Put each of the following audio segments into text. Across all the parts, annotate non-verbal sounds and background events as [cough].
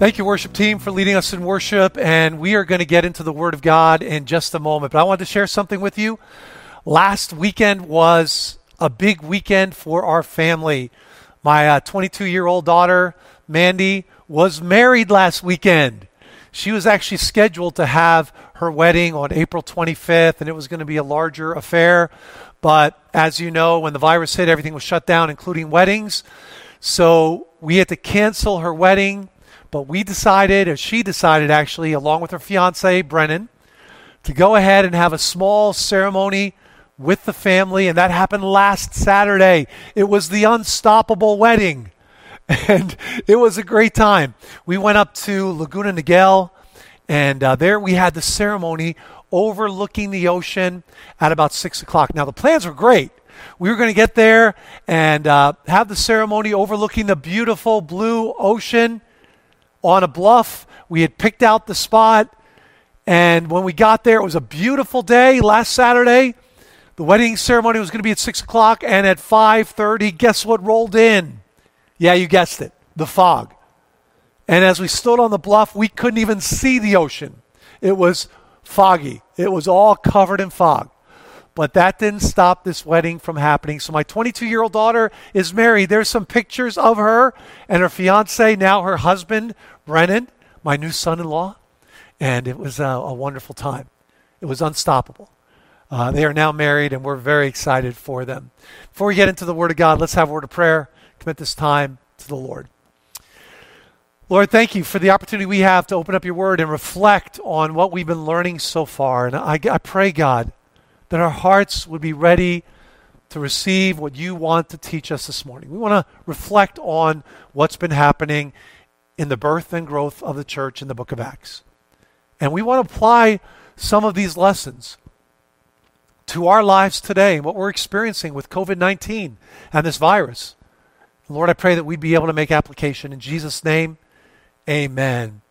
Thank you, worship team, for leading us in worship. And we are going to get into the Word of God in just a moment. But I wanted to share something with you. Last weekend was a big weekend for our family. My 22 uh, year old daughter, Mandy, was married last weekend. She was actually scheduled to have her wedding on April 25th, and it was going to be a larger affair. But as you know, when the virus hit, everything was shut down, including weddings. So we had to cancel her wedding. But we decided, or she decided actually, along with her fiance, Brennan, to go ahead and have a small ceremony with the family. And that happened last Saturday. It was the unstoppable wedding. [laughs] And it was a great time. We went up to Laguna Niguel, and uh, there we had the ceremony overlooking the ocean at about 6 o'clock. Now, the plans were great. We were going to get there and uh, have the ceremony overlooking the beautiful blue ocean on a bluff. We had picked out the spot. And when we got there, it was a beautiful day last Saturday. The wedding ceremony was going to be at 6 o'clock. And at 5.30, guess what rolled in? Yeah, you guessed it. The fog. And as we stood on the bluff, we couldn't even see the ocean. It was foggy. It was all covered in fog. But that didn't stop this wedding from happening. So my 22 year old daughter is married. There's some pictures of her and her fiance, now her husband, Brennan, my new son in law. And it was a, a, wonderful time. It was unstoppable. Uh, they are now married, and we're very excited for them. Before we get into the Word of God, let's have a word of prayer. Commit this time to the Lord. Lord, thank you for the opportunity we have to open up your Word and reflect on what we've been learning so far. And I, I pray, God, that our hearts would be ready to receive what you want to teach us this morning. We want to reflect on what's been happening in the birth and growth of the church in the book of Acts. And we want to apply some of these lessons to our lives today and what we're experiencing with COVID 19 and this virus. Lord, I pray that we'd be able to make application. In Jesus' name, amen.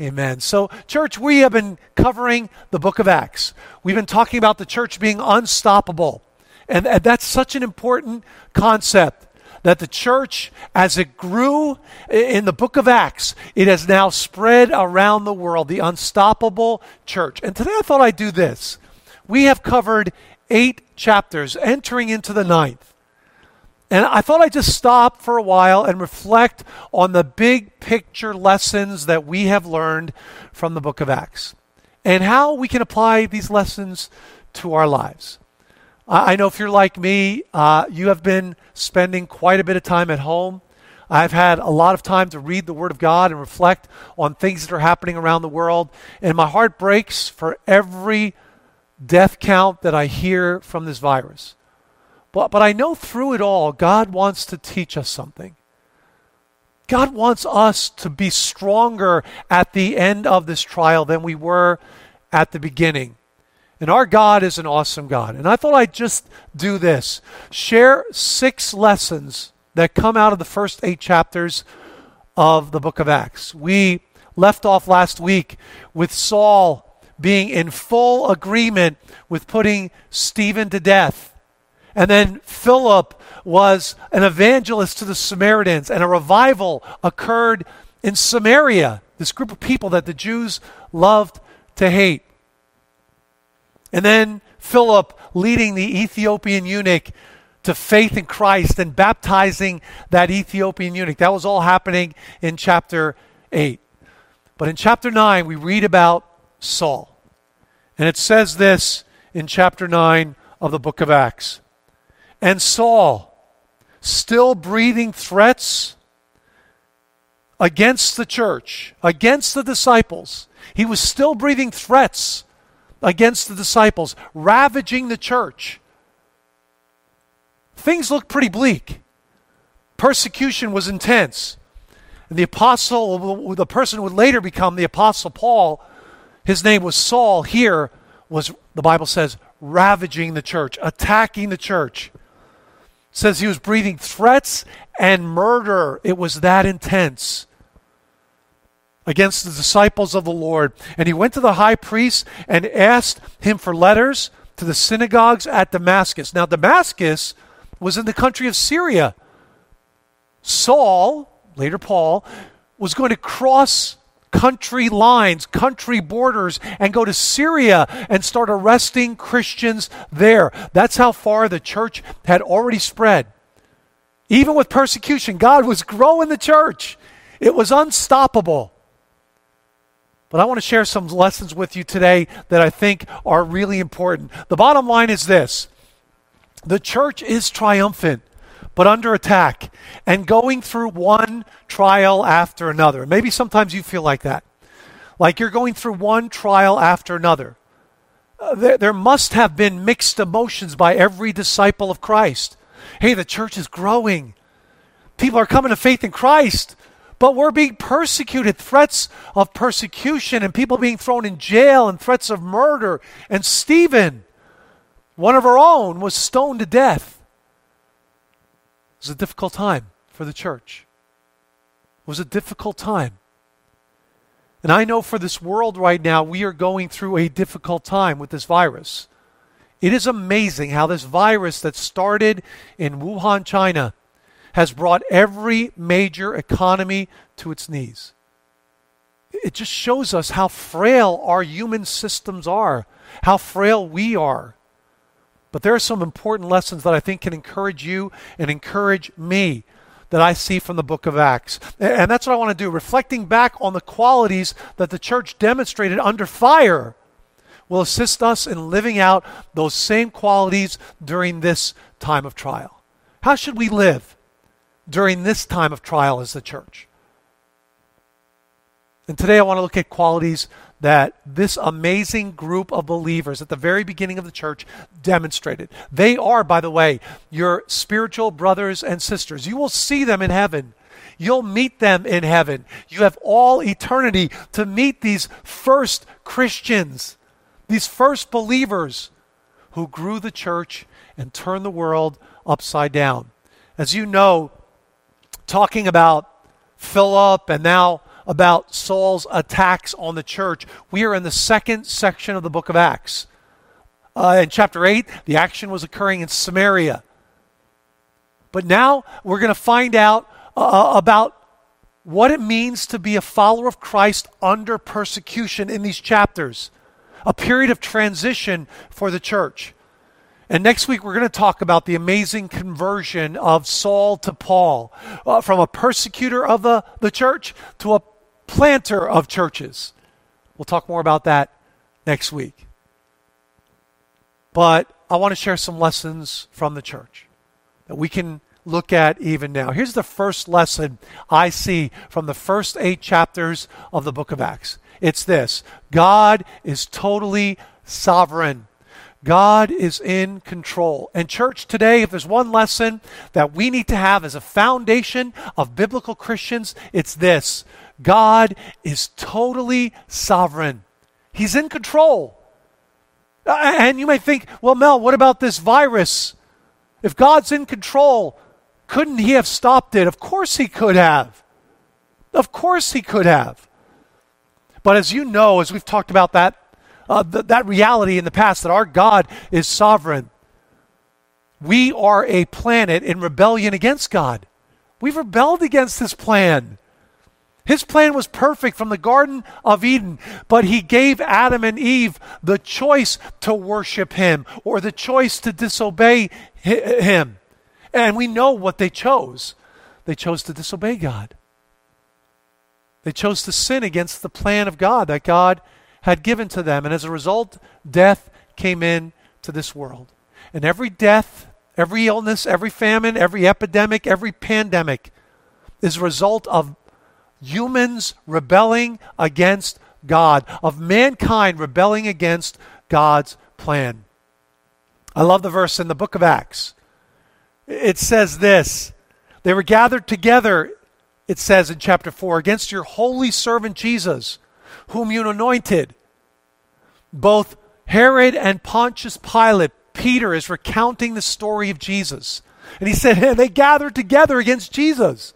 Amen. So, church, we have been covering the book of Acts. We've been talking about the church being unstoppable. And, and, that's such an important concept that the church, as it grew in the book of Acts, it has now spread around the world, the unstoppable church. And today I thought I'd do this. We have covered eight chapters, entering into the ninth. And I thought I'd just stop for a while and reflect on the big picture lessons that we have learned from the book of Acts and how we can apply these lessons to our lives. I know if you're like me, uh, you have been spending quite a bit of time at home. I've had a lot of time to read the Word of God and reflect on things that are happening around the world. And my heart breaks for every death count that I hear from this virus. But, but I know through it all, God wants to teach us something. God wants us to be stronger at the end of this trial than we were at the beginning. And our God is an awesome God. And I thought I'd just do this share six lessons that come out of the first eight chapters of the book of Acts. We left off last week with Saul being in full agreement with putting Stephen to death. And then Philip was an evangelist to the Samaritans, and a revival occurred in Samaria, this group of people that the Jews loved to hate. And then Philip leading the Ethiopian eunuch to faith in Christ and baptizing that Ethiopian eunuch. That was all happening in chapter 8. But in chapter 9, we read about Saul. And it says this in chapter 9 of the book of Acts. And Saul, still breathing threats against the church, against the disciples, he was still breathing threats against the disciples, ravaging the church. Things looked pretty bleak. Persecution was intense. And the apostle, the person who would later become the apostle Paul, his name was Saul, here was, the Bible says, ravaging the church, attacking the church says he was breathing threats and murder. It was that intense against the disciples of the Lord. And he went to the high priest and asked him for letters to the synagogues at Damascus. Now, Damascus was in the country of Syria. Saul, later Paul, was going to cross country lines, country borders, and go to Syria and start arresting Christians there. That's how far the church had already spread. Even with persecution, God was growing the church. It was unstoppable. But I want to share some lessons with you today that I think are really important. The bottom line is this the church is triumphant, but under attack and going through one trial after another. Maybe sometimes you feel like that. Like you're going through one trial after another. Uh, there, there must have been mixed emotions by every disciple of Christ. Hey, the church is growing. People are coming to faith in Christ, but we're being persecuted. Threats of persecution and people being thrown in jail and threats of murder. And Stephen, one of our own, was stoned to death. Was a difficult time for the church. It was a difficult time. And I know for this world right now, we are going through a difficult time with this virus. It is amazing how this virus that started in Wuhan, China, has brought every major economy to its knees. It just shows us how frail our human systems are, how frail we are. But there are some important lessons that I think can encourage you and encourage me that I see from the book of Acts. And that's what I want to do, reflecting back on the qualities that the church demonstrated under fire will assist us in living out those same qualities during this time of trial. How should we live during this time of trial as the church? And today I want to look at qualities that this amazing group of believers at the very beginning of the church demonstrated. They are, by the way, your spiritual brothers and sisters. You will see them in heaven. You'll meet them in heaven. You have all eternity to meet these first Christians, these first believers who grew the church and turned the world upside down. As you know, talking about Philip and now about Saul's attacks on the church. We are in the second section of the book of Acts. Uh, in chapter 8, the action was occurring in Samaria. But now we're going to find out uh, about what it means to be a follower of Christ under persecution in these chapters, a period of transition for the church. And next week, we're going to talk about the amazing conversion of Saul to Paul, uh, from a persecutor of the, the church to a planter of churches. We'll talk more about that next week. But I want to share some lessons from the church that we can look at even now. Here's the first lesson I see from the first eight chapters of the book of Acts it's this God is totally sovereign. God is in control. And, church, today, if there's one lesson that we need to have as a foundation of biblical Christians, it's this God is totally sovereign, He's in control. And you may think, well, Mel, what about this virus? If God's in control, couldn't He have stopped it? Of course He could have. Of course He could have. But as you know, as we've talked about that, uh, th- that reality in the past, that our God is sovereign, we are a planet in rebellion against God. We've rebelled against His plan. His plan was perfect from the Garden of Eden, but he gave Adam and Eve the choice to worship him or the choice to disobey him. And we know what they chose. They chose to disobey God. They chose to sin against the plan of God that God had given to them. And as a result, death came in to this world. And every death, every illness, every famine, every epidemic, every pandemic is a result of humans rebelling against God, of mankind rebelling against God's plan. I love the verse in the book of Acts. It says this They were gathered together, it says in chapter 4, against your holy servant Jesus, whom you anointed. Both Herod and Pontius Pilate, Peter is recounting the story of Jesus. And he said, hey, [laughs] they gathered together against Jesus.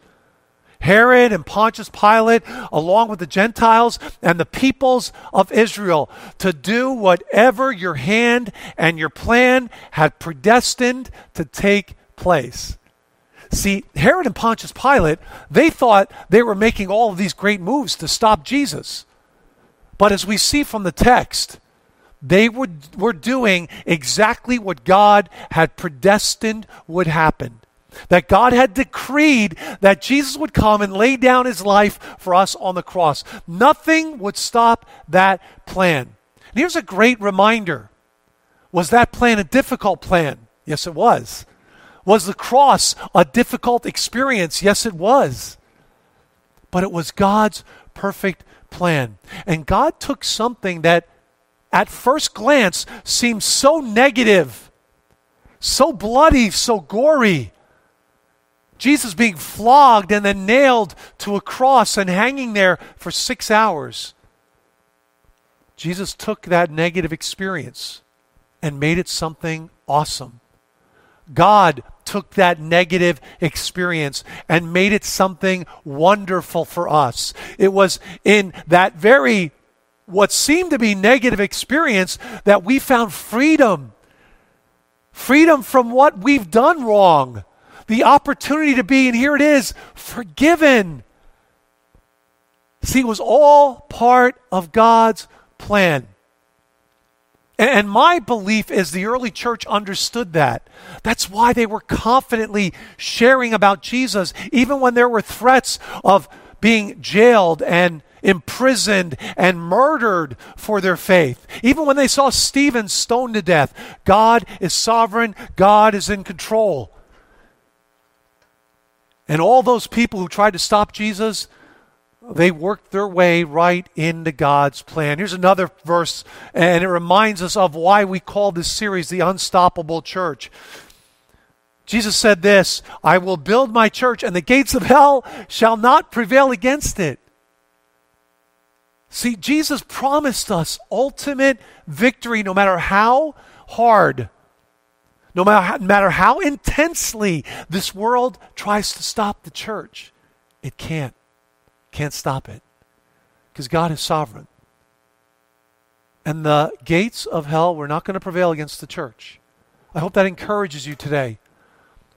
Herod and Pontius Pilate, along with the Gentiles and the peoples of Israel, to do whatever your hand and your plan had predestined to take place. See, Herod and Pontius Pilate, they thought they were making all of these great moves to stop Jesus. But as we see from the text, they were doing exactly what God had predestined would happen. That God had decreed that Jesus would come and lay down his life for us on the cross. Nothing would stop that plan. And here's a great reminder Was that plan a difficult plan? Yes, it was. Was the cross a difficult experience? Yes, it was. But it was God's perfect plan. And God took something that at first glance seems so negative, so bloody, so gory. Jesus being flogged and then nailed to a cross and hanging there for six hours. Jesus took that negative experience and made it something awesome. God took that negative experience and made it something wonderful for us. It was in that very what seemed to be negative experience that we found freedom. Freedom from what we've done wrong. The opportunity to be, and here it is, forgiven. See, it was all part of God's plan. And my belief is the early church understood that. That's why they were confidently sharing about Jesus, even when there were threats of being jailed and imprisoned and murdered for their faith. Even when they saw Stephen stoned to death, God is sovereign, God is in control. And all those people who tried to stop Jesus, they worked their way right into God's plan. Here's another verse, and it reminds us of why we call this series the Unstoppable Church. Jesus said this I will build my church, and the gates of hell shall not prevail against it. See, Jesus promised us ultimate victory no matter how hard, no matter how, intensely this world tries to stop the church. It can't. Can't stop it. Because God is sovereign. And the gates of hell were not going to prevail against the church. I hope that encourages you today.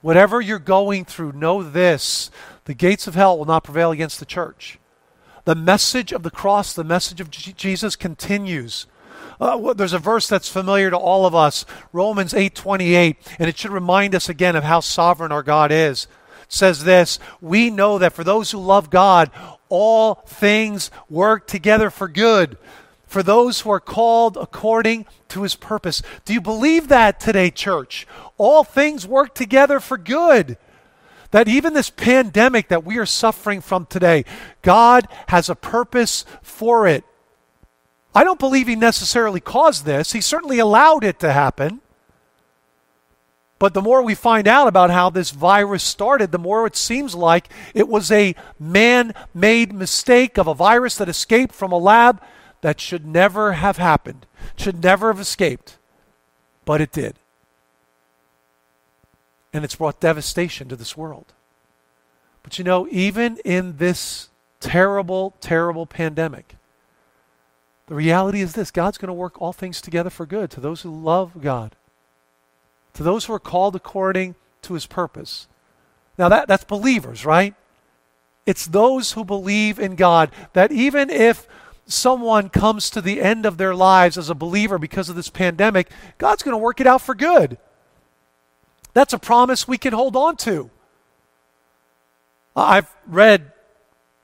Whatever you're going through, know this the gates of hell will not prevail against the church. The message of the cross, the message of Jesus continues. Uh, there's a verse that's familiar to all of us, Romans 8:28, and it should remind us again of how sovereign our God is. It says this, "We know that for those who love God, all things work together for good, for those who are called according to his purpose." Do you believe that today, church? All things work together for good that even this pandemic that we are suffering from today, God has a purpose for it. I don't believe He necessarily caused this, He certainly allowed it to happen. But the more we find out about how this virus started, the more it seems like it was a man made mistake of a virus that escaped from a lab that should never have happened, should never have escaped. But it did and it's brought devastation to this world. But you know, even in this terrible, terrible pandemic, the reality is this God's going to work all things together for good to those who love God, to those who are called according to his purpose. Now, that, that's believers, right? It's those who believe in God that even if someone comes to the end of their lives as a believer because of this pandemic, God's going to work it out for good. That's a promise we can hold on to. I've read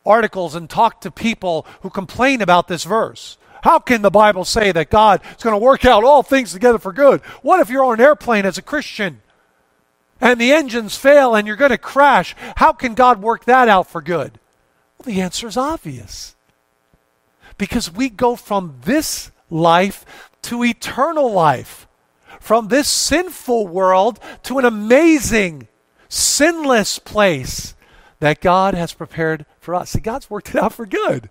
articles and talked to people who complain about this verse. How can the Bible say that God is going to work out all things together for good? What if you're on an airplane as a Christian and the engines fail and you're going to crash? How can God work that out for good? Well, the answer is obvious. Because we go from this life to eternal life from this sinful world to an amazing, sinless place that God has prepared for us. See, God's worked it out for good.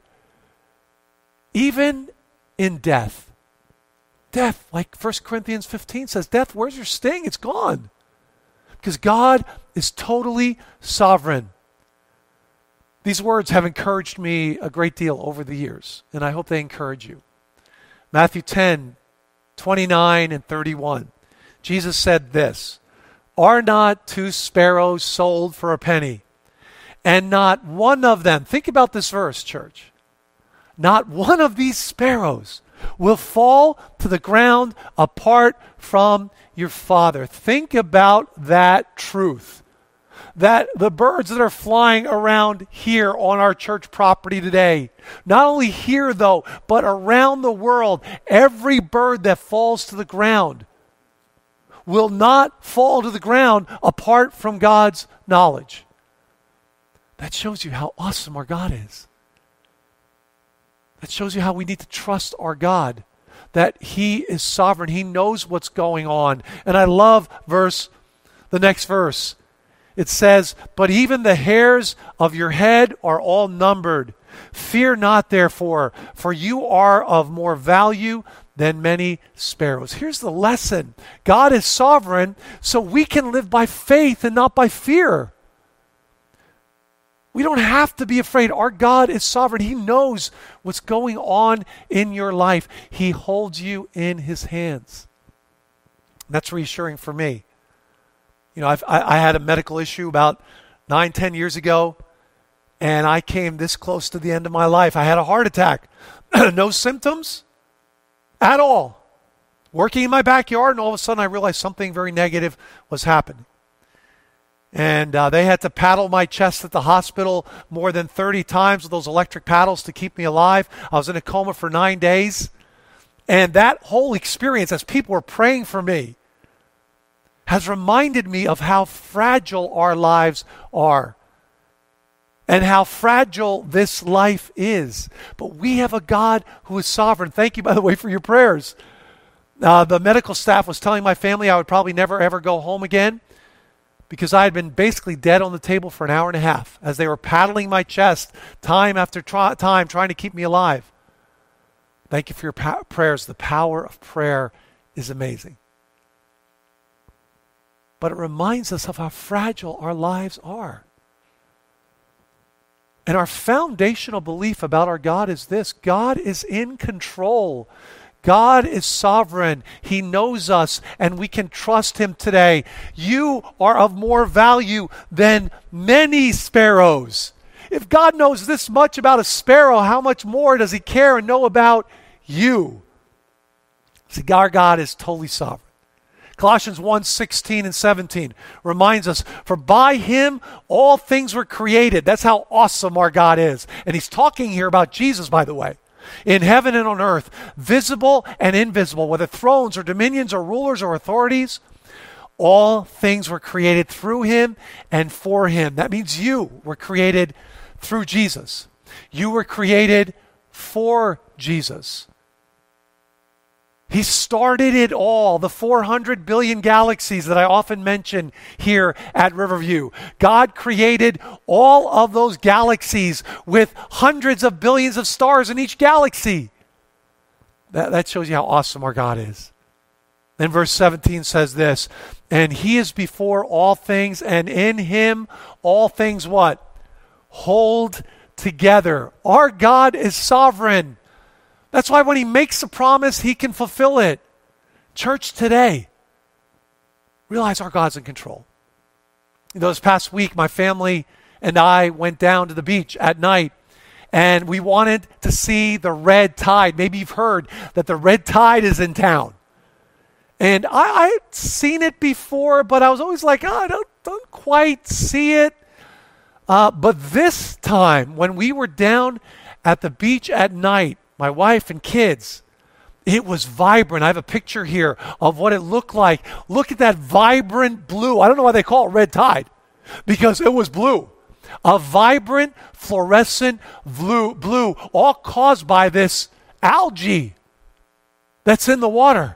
Even in death. Death, like 1 Corinthians 15 says, Death, where's your sting? It's gone. Because God is totally sovereign. These words have encouraged me a great deal over the years, and I hope they encourage you. Matthew 10, 29 and 31. Jesus said this Are not two sparrows sold for a penny? And not one of them, think about this verse, church. Not one of these sparrows will fall to the ground apart from your Father. Think about that truth. That the birds that are flying around here on our church property today, not only here though, but around the world, every bird that falls to the ground will not fall to the ground apart from God's knowledge. That shows you how awesome our God is. That shows you how we need to trust our God, that He is sovereign. He knows what's going on. And I love verse, the next verse. It says, But even the hairs of your head are all numbered. Fear not, therefore, for you are of more value than many sparrows. Here's the lesson God is sovereign, so we can live by faith and not by fear. We don't have to be afraid. Our God is sovereign. He knows what's going on in your life. He holds you in His hands. That's reassuring for me. You know, I've, I, I had a medical issue about nine, ten years ago, and I came this close to the end of my life. I had a heart attack. [clears throat] no symptoms at all. Working in my backyard, and all of a sudden I realized something very negative was happening. And uh, they had to paddle my chest at the hospital more than 30 times with those electric paddles to keep me alive. I was in a coma for nine days. And that whole experience, as people were praying for me, has reminded me of how fragile our lives are and how fragile this life is. But we have a God who is sovereign. Thank you, by the way, for your prayers. Uh, the medical staff was telling my family I would probably never ever go home again because I had been basically dead on the table for an hour and a half as they were paddling my chest time after time, trying to keep me alive. Thank you for your pa- prayers. The power of prayer is amazing. But it reminds us of how fragile our lives are. And our foundational belief about our God is this God is in control. God is sovereign. He knows us, and we can trust Him today. You are of more value than many sparrows. If God knows this much about a sparrow, how much more does He care and know about you? See, our God is totally sovereign. Colossians 1 16 and 17 reminds us, For by him all things were created. That's how awesome our God is. And he's talking here about Jesus, by the way in heaven and on earth, visible and invisible, whether thrones or dominions or rulers or authorities. All things were created through him and for him. That means you were created through Jesus. You were created for Jesus. He started it all, the 400 billion galaxies that I often mention here at Riverview. God created all of those galaxies with hundreds of billions of stars in each galaxy. That, that shows you how awesome our God is. Then verse 17 says this, and he is before all things, and in him all things what? Hold together. Our God is sovereign. That's why when he makes a promise, he can fulfill it. Church today, realize our God's in control. You know, this past week, my family and I went down to the beach at night and we wanted to see the red tide. Maybe you've heard that the red tide is in town. And I, I'd seen it before, but I was always like, oh, I don't, don't quite see it. Uh, but this time, when we were down at the beach at night, my wife and kids. It was vibrant. I have a picture here of what it looked like. Look at that vibrant blue. I don't know why they call it red tide because it was blue. A vibrant fluorescent blue, blue all caused by this algae that's in the water.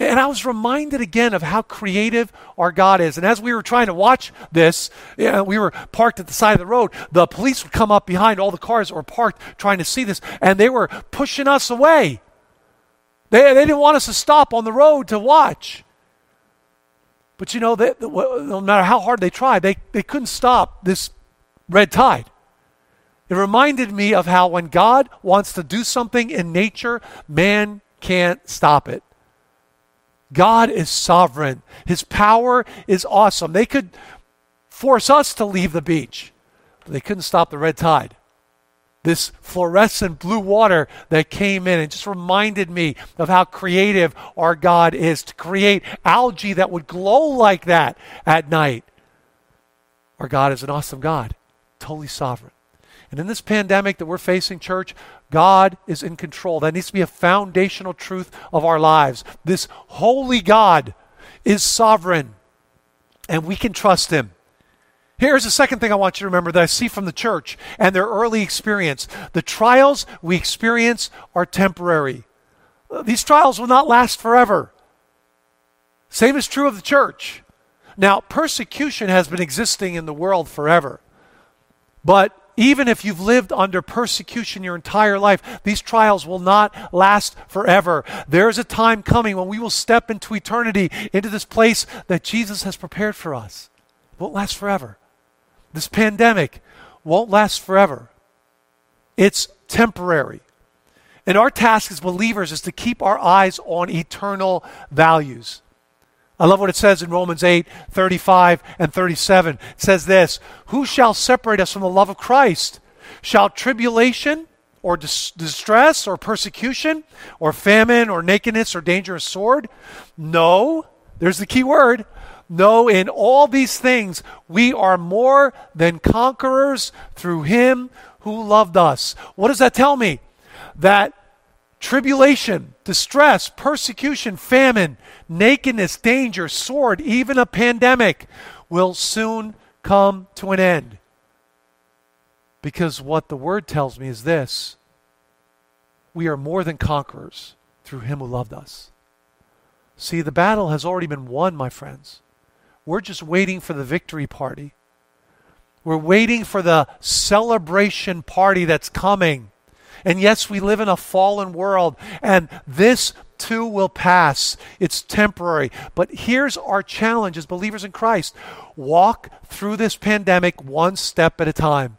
And I was reminded again of how creative our God is. And as we were trying to watch this, you know, we were parked at the side of the road. The police would come up behind all the cars that were parked trying to see this, and they were pushing us away. They, they didn't want us to stop on the road to watch. But you know, they, no matter how hard they tried, they, they couldn't stop this red tide. It reminded me of how when God wants to do something in nature, man can't stop it. God is sovereign. His power is awesome. They could force us to leave the beach, but they couldn't stop the red tide. This fluorescent blue water that came in and just reminded me of how creative our God is to create algae that would glow like that at night. Our God is an awesome God, totally sovereign. And in this pandemic that we're facing, church, God is in control. That needs to be a foundational truth of our lives. This holy God is sovereign, and we can trust Him. Here's the second thing I want you to remember that I see from the church and their early experience. The trials we experience are temporary. These trials will not last forever. Same is true of the church. Now, persecution has been existing in the world forever. But even if you've lived under persecution your entire life, these trials will not last forever. There is a time coming when we will step into eternity, into this place that Jesus has prepared for us. It won't last forever. This pandemic won't last forever. It's temporary. And our task as believers is to keep our eyes on eternal values. I love what it says in Romans 8 35 and 37. It says this Who shall separate us from the love of Christ? Shall tribulation or dis- distress or persecution or famine or nakedness or dangerous sword? No. There's the key word. No, in all these things we are more than conquerors through him who loved us. What does that tell me? That tribulation, distress, persecution, famine, nakedness, danger, sword, even a pandemic will soon come to an end. Because what the word tells me is this we are more than conquerors through him who loved us. See, the battle has already been won, my friends. We're just waiting for the victory party. We're waiting for the celebration party that's coming. And yes, we live in a fallen world, and this too will pass. It's temporary. But here's our challenge as believers in Christ walk through this pandemic one step at a time.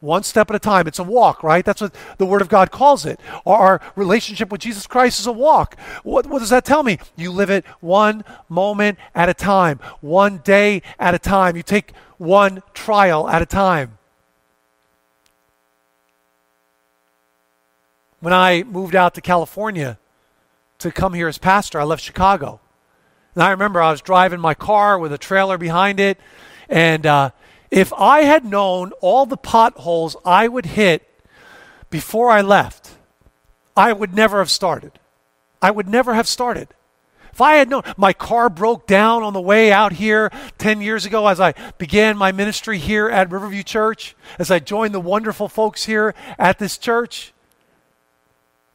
One step at a time. It's a walk, right? That's what the Word of God calls it. Our relationship with Jesus Christ is a walk. What, what does that tell me? You live it one moment at a time, one day at a time. You take one trial at a time. When I moved out to California to come here as pastor, I left Chicago. And I remember I was driving my car with a trailer behind it. And uh, if I had known all the potholes I would hit before I left, I would never have started. I would never have started. If I had known, my car broke down on the way out here 10 years ago as I began my ministry here at Riverview Church, as I joined the wonderful folks here at this church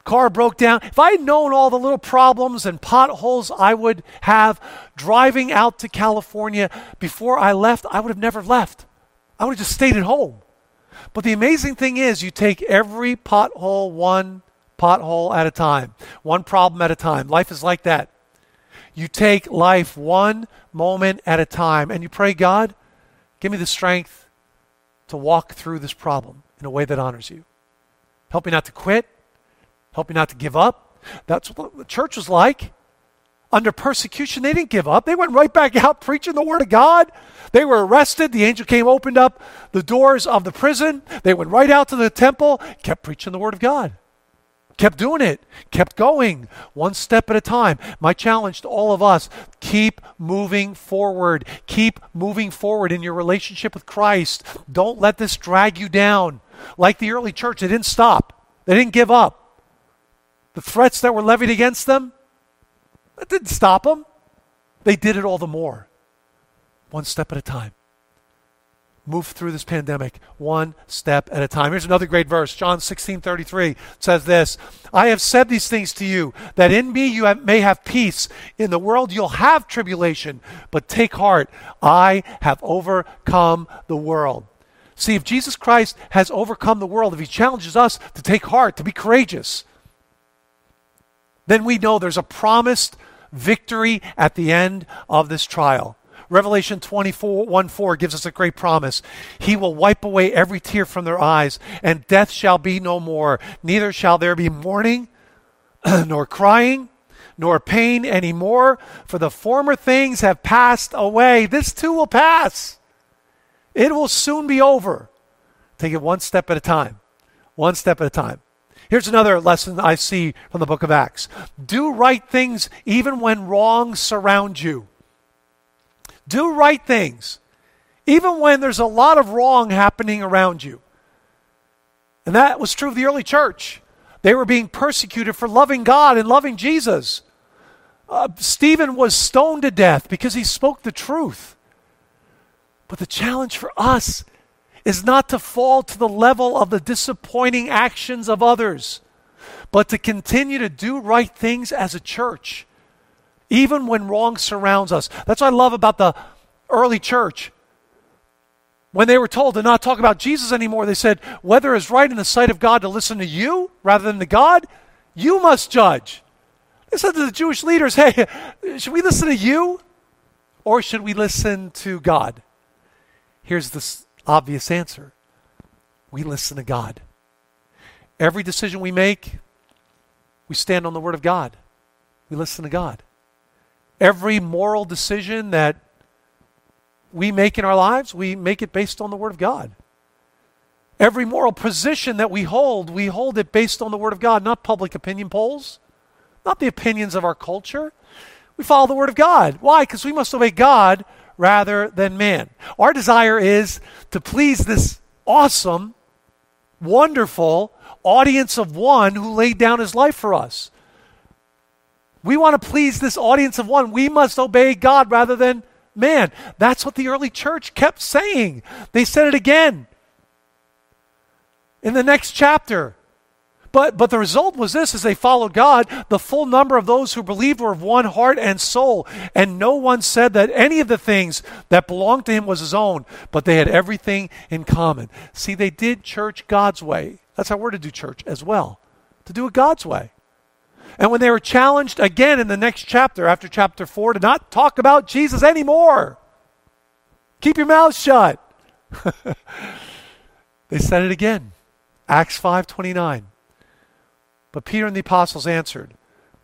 car broke down. If I had known all the little problems and potholes I would have driving out to California before I left, I would have never left. I would have just stayed at home. But the amazing thing is, you take every pothole one pothole at a time, one problem at a time. Life is like that. You take life one moment at a time and you pray, God, give me the strength to walk through this problem in a way that honors you. Help me not to quit. Help me not to give up. That's what the church was like. Under persecution, they didn't give up. They went right back out preaching the word of God. They were arrested. The angel came, opened up the doors of the prison. They went right out to the temple, kept preaching the word of God. Kept doing it, kept going, one step at a time. My challenge to all of us keep moving forward. Keep moving forward in your relationship with Christ. Don't let this drag you down. Like the early church, they didn't stop, they didn't give up. The threats that were levied against them, that didn't stop them. They did it all the more. One step at a time. Move through this pandemic one step at a time. Here's another great verse. John 16 33 says this I have said these things to you, that in me you have, may have peace. In the world you'll have tribulation, but take heart. I have overcome the world. See, if Jesus Christ has overcome the world, if he challenges us to take heart, to be courageous, then we know there's a promised victory at the end of this trial. Revelation 24, 1 4 gives us a great promise. He will wipe away every tear from their eyes, and death shall be no more. Neither shall there be mourning, [clears throat] nor crying, nor pain anymore, for the former things have passed away. This too will pass. It will soon be over. Take it one step at a time. One step at a time. Here's another lesson I see from the book of Acts do right things even when wrong surrounds you. Do right things even when there's a lot of wrong happening around you. And that was true of the early church. They were being persecuted for loving God and loving Jesus. Uh, Stephen was stoned to death because he spoke the truth. But the challenge for us is not to fall to the level of the disappointing actions of others, but to continue to do right things as a church, even when wrong surrounds us. That's what I love about the early church. When they were told to not talk about Jesus anymore, they said, whether it's right in the sight of God to listen to you rather than to God, you must judge. They said to the Jewish leaders, hey, [laughs] should we listen to you or should we listen to God? Here's the obvious answer we listen to God. Every decision we make, we stand on the Word of God. We listen to God. Every moral decision that we make in our lives, we make it based on the Word of God. Every moral position that we hold, we hold it based on the Word of God, not public opinion polls, not the opinions of our culture. We follow the Word of God. Why? Because we must obey God rather than man. Our desire is to please this awesome, wonderful audience of one who laid down his life for us. We want to please this audience of one. We must obey God rather than man. That's what the early church kept saying. They said it again in the next chapter. But, but the result was this as they followed God, the full number of those who believed were of one heart and soul. And no one said that any of the things that belonged to him was his own, but they had everything in common. See, they did church God's way. That's how we're to do church as well, to do it God's way. And when they were challenged again in the next chapter, after chapter 4, to not talk about Jesus anymore, keep your mouth shut. [laughs] they said it again. Acts 5:29. But Peter and the apostles answered,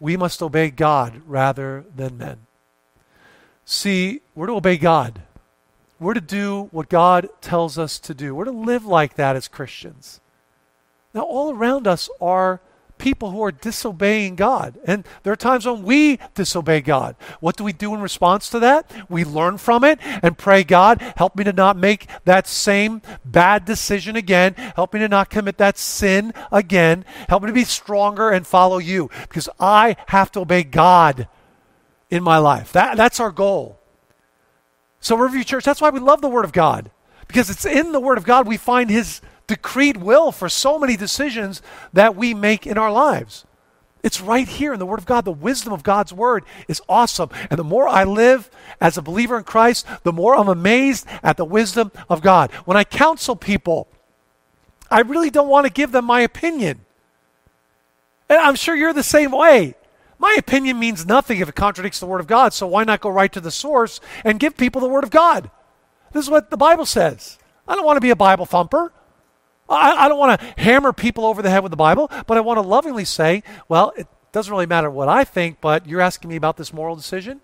"We must obey God rather than men." See, we're to obey God. We're to do what God tells us to do. We're to live like that as Christians. Now, all around us are people who are disobeying God. And there are times when we disobey God. What do we do in response to that? We learn from it and pray, God, help me to not make that same bad decision again. Help me to not commit that sin again. Help me to be stronger and follow you because I have to obey God in my life. That, that's our goal. So, Riverview Church, that's why we love the Word of God because it's in the Word of God we find His decreed will for so many decisions that we make in our lives. It's right here in the Word of God. The wisdom of God's Word is awesome. And the more I live as a believer in Christ, the more I'm amazed at the wisdom of God. When I counsel people, I really don't want to give them my opinion. And I'm sure you're the same way. My opinion means nothing if it contradicts the Word of God, so why not go right to the source and give people the Word of God? This is what the Bible says. I don't want to be a Bible thumper. I, I don't want to hammer people over the head with the Bible, but I want to lovingly say, well, it doesn't really matter what I think, but you're asking me about this moral decision.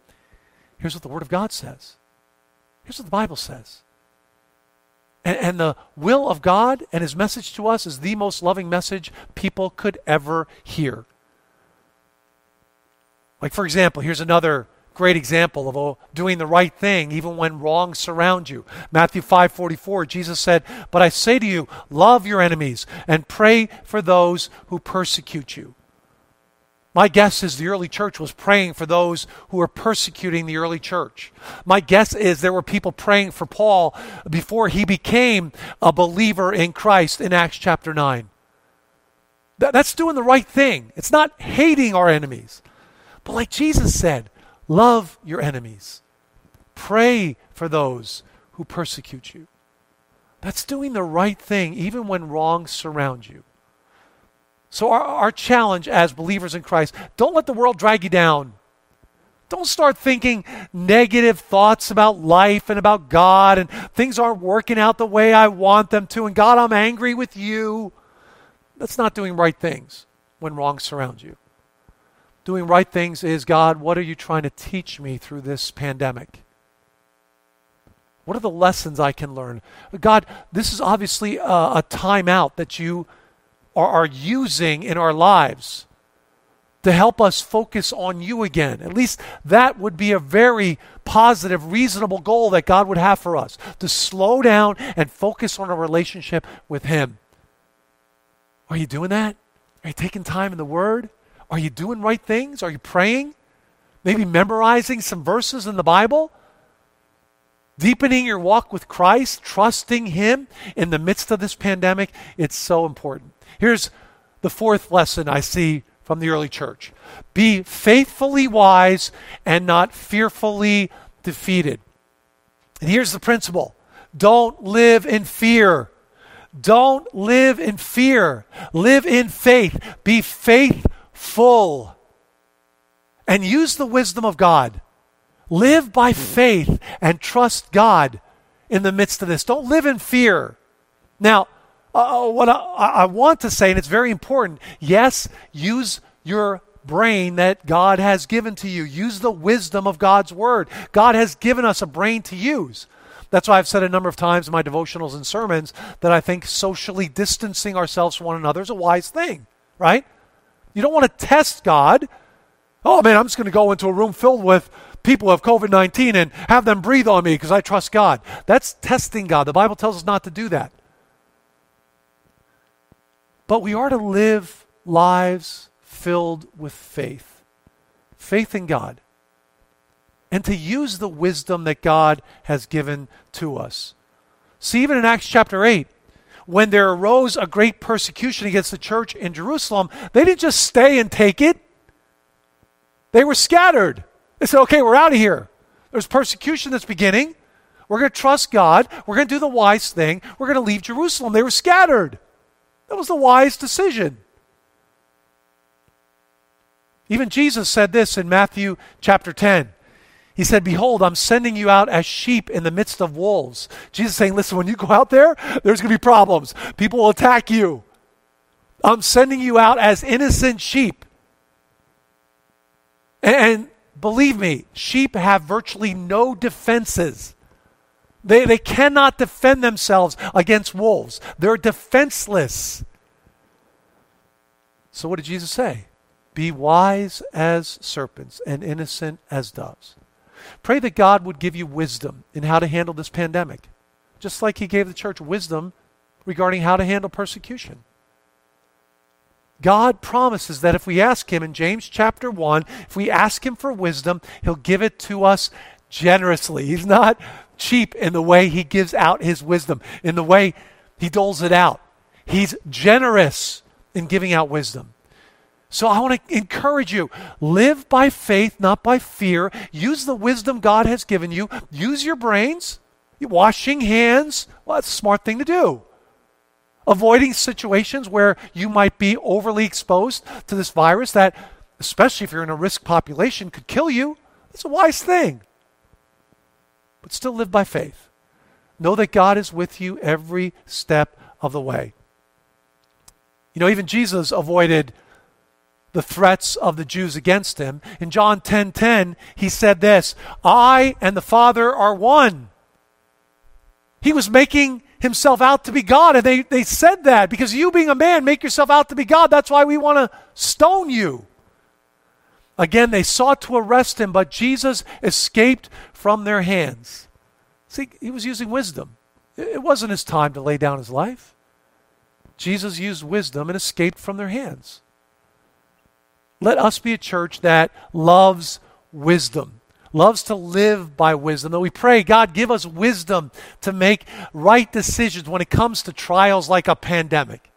Here's what the Word of God says. Here's what the Bible says. And, and, the will of God and His message to us is the most loving message people could ever hear. Like, for example, here's another great example of oh, doing the right thing even when wrong surrounds you. Matthew 5:44 Jesus said, "But I say to you, love your enemies and pray for those who persecute you." My guess is the early church was praying for those who were persecuting the early church. My guess is there were people praying for Paul before he became a believer in Christ in Acts chapter 9. that's doing the right thing. It's not hating our enemies. But like Jesus said, Love your enemies. Pray for those who persecute you. That's doing the right thing even when wrongs surround you. So, our, our challenge as believers in Christ don't let the world drag you down. Don't start thinking negative thoughts about life and about God and things aren't working out the way I want them to. And God, I'm angry with you. That's not doing right things when wrong surrounds you. Doing right things is God, what are you trying to teach me through this pandemic? What are the lessons I can learn? God, this is obviously a, a timeout that you are, are using in our lives to help us focus on you again. At least that would be a very positive, reasonable goal that God would have for us to slow down and focus on a relationship with Him. Are you doing that? Are you taking time in the Word? Are you doing right things? Are you praying? Maybe memorizing some verses in the Bible? Deepening your walk with Christ, trusting Him in the midst of this pandemic, it's so important. Here's the fourth lesson I see from the early church be faithfully wise and not fearfully defeated. And here's the principle don't live in fear. Don't live in fear. Live in faith. Be faithful. And use the wisdom of God. Live by faith and trust God in the midst of this. Don't live in fear. Now, uh, what I, I want to say, and it's very important yes, use your brain that God has given to you. Use the wisdom of God's word. God has given us a brain to use. That's why I've said a number of times in my devotionals and sermons that I think socially distancing ourselves from one another is a wise thing, right? You don't want to test God. Oh man, I'm just going to go into a room filled with people who have COVID 19 and have them breathe on me because I trust God. That's testing God. The Bible tells us not to do that. But we are to live lives filled with faith faith in God and to use the wisdom that God has given to us. See, even in Acts chapter 8, when there arose a great persecution against the church in Jerusalem, they didn't just stay and take it, they were scattered. They said, okay, we're out of here. There's persecution that's beginning. We're going to trust God. We're going to do the wise thing. We're going to leave Jerusalem. They were scattered. That was the wise decision. Even Jesus said this in Matthew chapter 10. He said, Behold, I'm sending you out as sheep in the midst of wolves. Jesus saying, Listen, when you go out there, there's going to be problems. People will attack you. I'm sending you out as innocent sheep. And, believe me, sheep have virtually no defenses. They, they cannot defend themselves against wolves. They're defenseless. So, what did Jesus say? Be wise as serpents and innocent as doves. Pray that God would give you wisdom in how to handle this pandemic, just like He gave the church wisdom regarding how to handle persecution. God promises that if we ask Him in James chapter 1, if we ask Him for wisdom, He'll give it to us generously. He's not cheap in the way he gives out his wisdom, in the way he doles it out. He's generous in giving out wisdom. So I want to encourage you live by faith, not by fear. Use the wisdom God has given you. Use your brains. Washing hands, well, that's a smart thing to do. Avoiding situations where you might be overly exposed to this virus that, especially if you're in a risk population, could kill you. That's a wise thing but still live by faith. Know that God is with you every step of the way. You know, even Jesus avoided the threats of the Jews against him. In John 10:10, 10, 10, he said this, "I and the Father are one." He was making himself out to be God, and they, they said that because you being a man make yourself out to be God. That's why we want to stone you. Again, they sought to arrest him, but Jesus escaped from their hands. See, he was using wisdom. It wasn't his time to lay down his life. Jesus used wisdom and escaped from their hands. Let us be a church that loves wisdom, loves to live by wisdom. That we pray, God, give us wisdom to make right decisions when it comes to trials like a pandemic.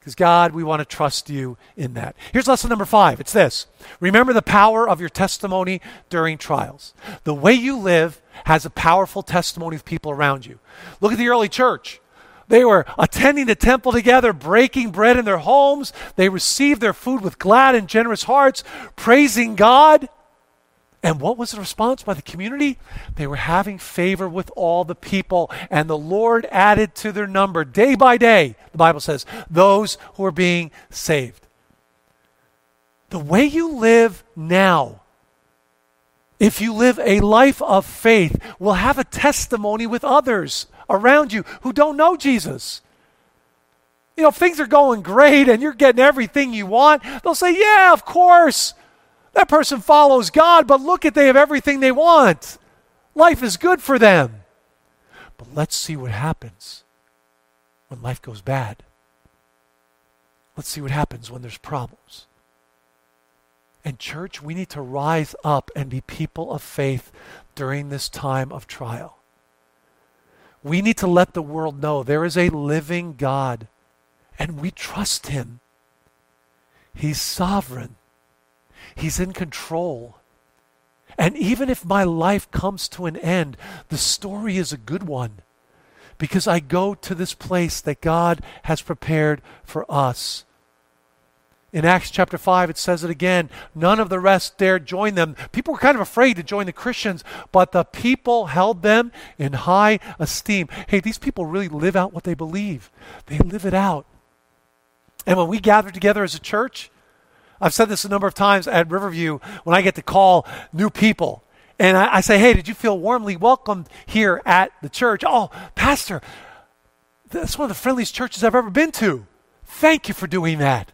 Because, God, we want to trust you in that. Here's lesson number five it's this remember the power of your testimony during trials. The way you live has a powerful testimony of people around you. Look at the early church. They were attending the temple together, breaking bread in their homes. They received their food with glad and generous hearts, praising God. And what was the response by the community? They were having favor with all the people, and the Lord added to their number day by day, the Bible says, those who are being saved. the way you live now, if you live a life of faith, will have a testimony with others around you who don't know Jesus. You know, things are going great and you're getting everything you want, they'll say, Yeah, of course. That person follows God, but look at they have everything they want. Life is good for them. But let's see what happens when life goes bad. Let's see what happens when there's problems. And, church, we need to rise up and be people of faith during this time of trial. We need to let the world know there is a living God, and we trust Him. He's sovereign, He's in control. And even if my life comes to an end, the story is a good one because I go to this place that God has prepared for us. In Acts chapter 5, it says it again. None of the rest dared join them. People were kind of afraid to join the Christians, but the people held them in high esteem. Hey, these people really live out what they believe, they live it out. And when we gather together as a church, I've said this a number of times at Riverview when I get to call new people. And I, I say, hey, did you feel warmly welcomed here at the church? Oh, Pastor, that's one of the friendliest churches I've ever been to. Thank you for doing that.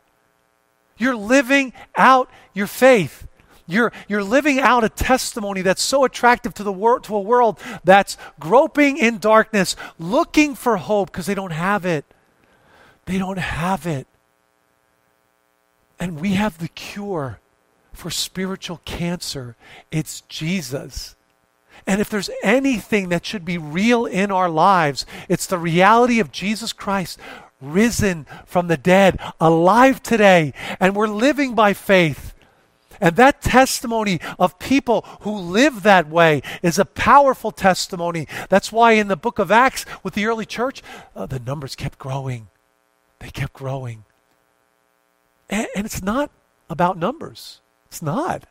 You're living out your faith. You're, you're living out a testimony that's so attractive to the world to a world that's groping in darkness, looking for hope because they don't have it. They don't have it. And we have the cure for spiritual cancer. It's Jesus. And if there's anything that should be real in our lives, it's the reality of Jesus Christ risen from the dead, alive today, and we're living by faith. And that testimony of people who live that way is a powerful testimony. That's why in the book of Acts with the early church, uh, the numbers kept growing. They kept growing. And, and it's not about numbers, it's not.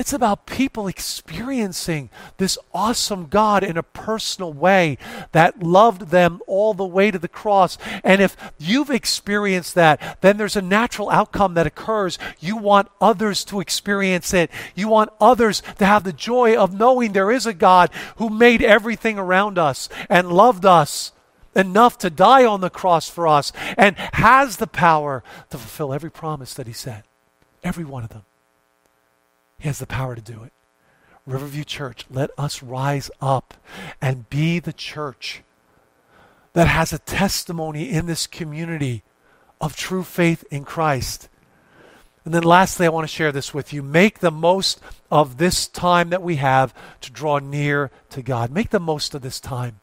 It's about people experiencing this awesome God in a personal way that loved them all the way to the cross. And if you've experienced that, then there's a natural outcome that occurs. You want others to experience it. You want others to have the joy of knowing there is a God who made everything around us and loved us enough to die on the cross for us and has the power to fulfill every promise that He said. Every one of them. He has the power to do it. Riverview Church, let us rise up and be the church that has a testimony in this community of true faith in Christ. And then lastly, I want to share this with you. Make the most of this time that we have to draw near to God. Make the most of this time.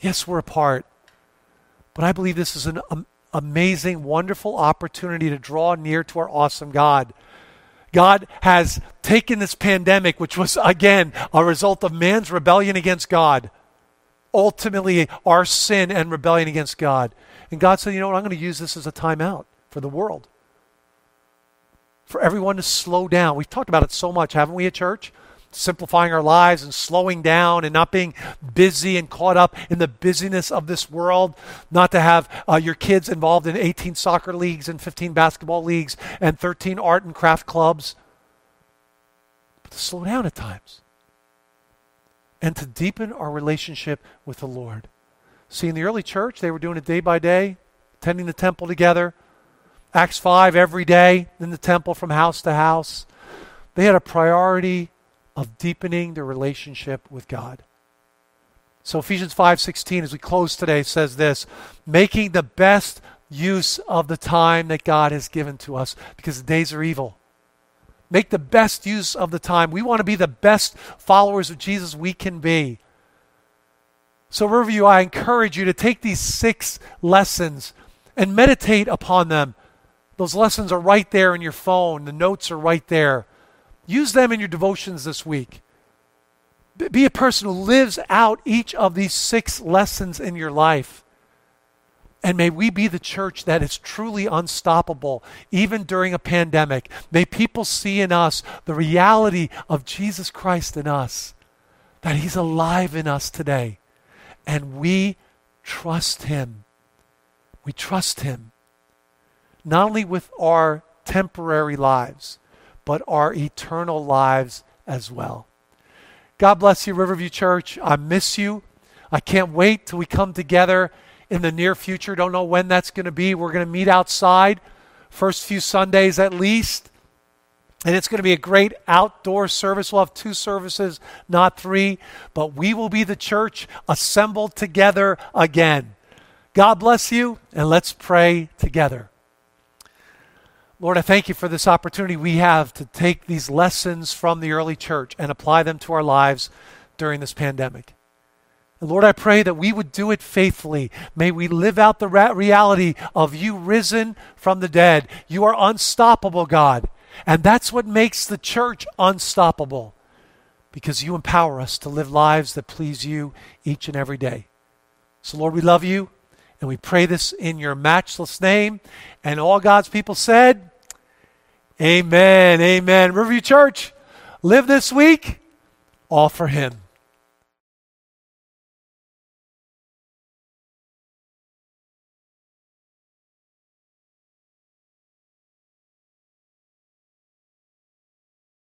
Yes, we're apart, but I believe this is an amazing, wonderful opportunity to draw near to our awesome God. God has taken this pandemic, which was, again, a result of man's rebellion against God, ultimately our sin and rebellion against God. And God said, you know what, I'm going to use this as a timeout for the world. For everyone to slow down. We've talked about it so much, haven't we, at church? Simplifying our lives and slowing down and not being busy and caught up in the busyness of this world, not to have uh, your kids involved in 18 soccer leagues and 15 basketball leagues and 13 art and craft clubs, but to slow down at times and to deepen our relationship with the Lord. See, in the early church, they were doing it day by day, attending the temple together. Acts 5 every day in the temple from house to house. They had a priority of deepening the relationship with God. So Ephesians 5:16 as we close today says this, making the best use of the time that God has given to us because the days are evil. Make the best use of the time. We want to be the best followers of Jesus we can be. So Riverview, I encourage you to take these six lessons and meditate upon them. Those lessons are right there in your phone. The notes are right there. Use them in your devotions this week. Be a person who lives out each of these six lessons in your life. And may we be the church that is truly unstoppable, even during a pandemic. May people see in us the reality of Jesus Christ in us, that He's alive in us today. And we trust Him. We trust Him, not only with our temporary lives, but our eternal lives as well. God bless you, Riverview Church. I miss you. I can't wait till we come together in the near future. Don't know when that's going to be. We're going to meet outside, first few Sundays at least. And it's going to be a great outdoor service. We'll have two services, not three, but we will be the church assembled together again. God bless you, and let's pray together. Lord, I thank you for this opportunity we have to take these lessons from the early church and apply them to our lives during this pandemic. And Lord, I pray that we would do it faithfully. May we live out the reality of you risen from the dead. You are unstoppable, God. And that's what makes the church unstoppable because you empower us to live lives that please you each and every day. So, Lord, we love you and we pray this in your matchless name. And all God's people said, Amen. Amen. Riverview Church, live this week all for Him.